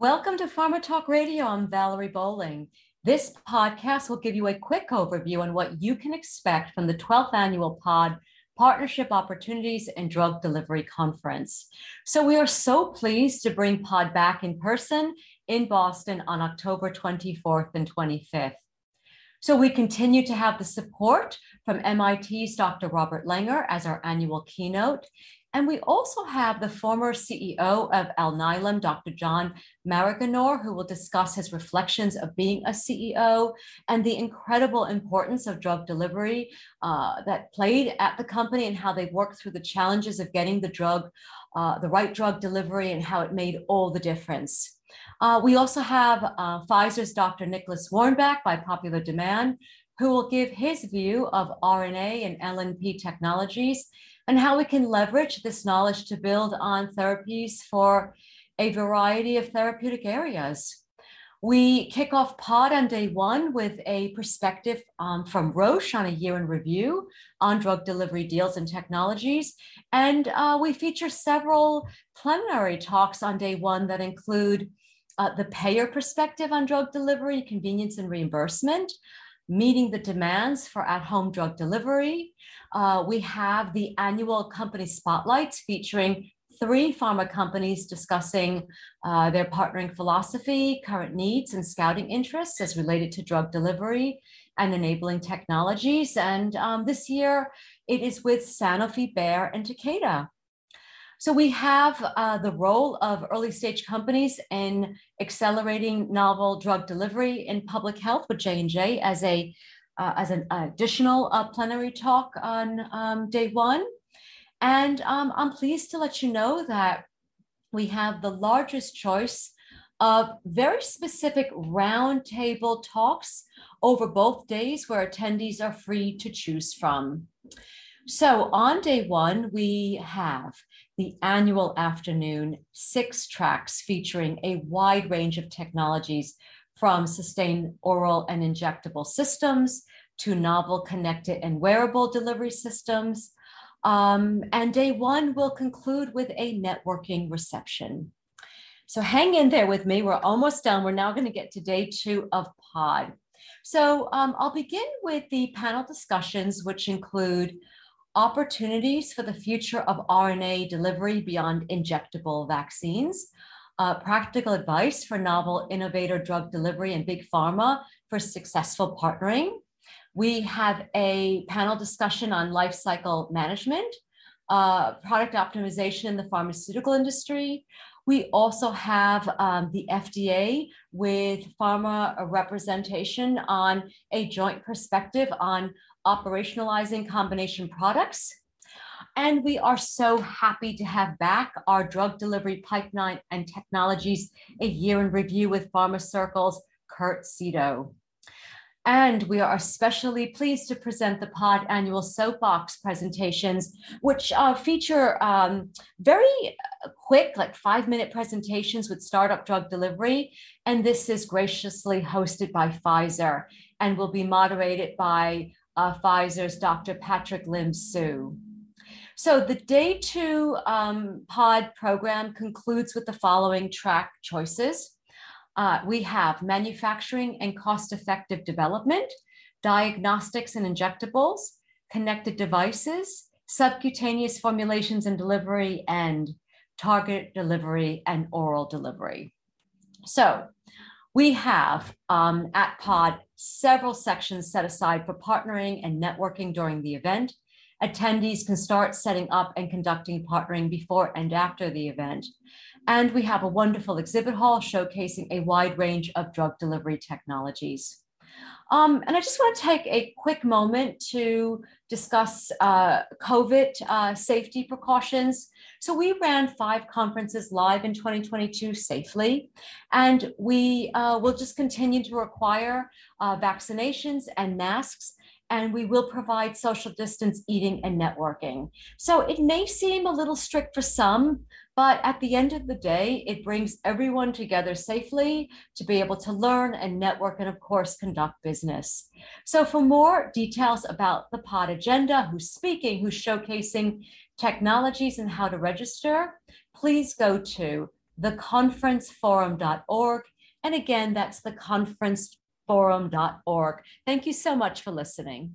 Welcome to Pharma Talk Radio. I'm Valerie Bowling. This podcast will give you a quick overview on what you can expect from the 12th annual PODD Partnership Opportunities and Drug Delivery Conference. So, we are so pleased to bring PODD back in person in Boston on October 24th and 25th. So, we continue to have the support from MIT's Dr. Robert Langer as our annual keynote. And we also have the former CEO of Alnylam, Dr. John Maraganore, who will discuss his reflections of being a CEO and the incredible importance of drug delivery uh, that played at the company and how they worked through the challenges of getting the drug, uh, the right drug delivery, and how it made all the difference. Uh, we also have uh, Pfizer's Dr. Nicholas Warnbach by popular demand, who will give his view of RNA and LNP technologies and how we can leverage this knowledge to build on therapies for a variety of therapeutic areas. We kick off PODD on day one with a perspective um, from Roche on a year in review on drug delivery deals and technologies. And uh, we feature several plenary talks on day one that include uh, the payer perspective on drug delivery, convenience, and reimbursement, meeting the demands for at home drug delivery. Uh, we have the annual company spotlights featuring three pharma companies discussing uh, their partnering philosophy, current needs, and scouting interests as related to drug delivery and enabling technologies. And um, this year, it is with Sanofi, Bayer, and Takeda. So we have uh, the role of early stage companies in accelerating novel drug delivery in public health with J&J as a uh, as an additional uh, plenary talk on um, day one. And um, I'm pleased to let you know that we have the largest choice of very specific roundtable talks over both days where attendees are free to choose from. So on day one, we have the annual afternoon six tracks featuring a wide range of technologies from sustained oral and injectable systems to novel connected and wearable delivery systems. Um, and day one will conclude with a networking reception. So hang in there with me. We're almost done. We're now going to get to day two of PODD. So um, I'll begin with the panel discussions, which include opportunities for the future of RNA delivery beyond injectable vaccines, uh, practical advice for novel innovator drug delivery and big pharma for successful partnering. We have a panel discussion on life cycle management, uh, product optimization in the pharmaceutical industry. We also have um, the FDA with pharma representation on a joint perspective on operationalizing combination products. And we are so happy to have back our drug delivery pipeline and technologies a year in review with Pharma Circle's Kurt Sito. And we are especially pleased to present the PODD annual soapbox presentations, which uh, feature um, very quick, like five minute presentations with startup drug delivery. And this is graciously hosted by Pfizer and will be moderated by uh, Pfizer's Dr. Patrick Lim Su. So the day two um, PODD program concludes with the following track choices. Uh, we have manufacturing and cost-effective development, diagnostics and injectables, connected devices, subcutaneous formulations and delivery, and target delivery and oral delivery. So we have um, at PODD several sections set aside for partnering and networking during the event. Attendees can start setting up and conducting partnering before and after the event. And we have a wonderful exhibit hall showcasing a wide range of drug delivery technologies. Um, and I just want to take a quick moment to discuss uh, COVID uh, safety precautions. So we ran five conferences live in 2022 safely, and we uh, will just continue to require uh, vaccinations and masks and we will provide social distance eating and networking. So it may seem a little strict for some, but at the end of the day, it brings everyone together safely to be able to learn and network and, of course, conduct business. So, for more details about the PODD agenda, who's speaking, who's showcasing technologies and how to register, please go to theconferenceforum.org. And again, that's theconferenceforum.org. Thank you so much for listening.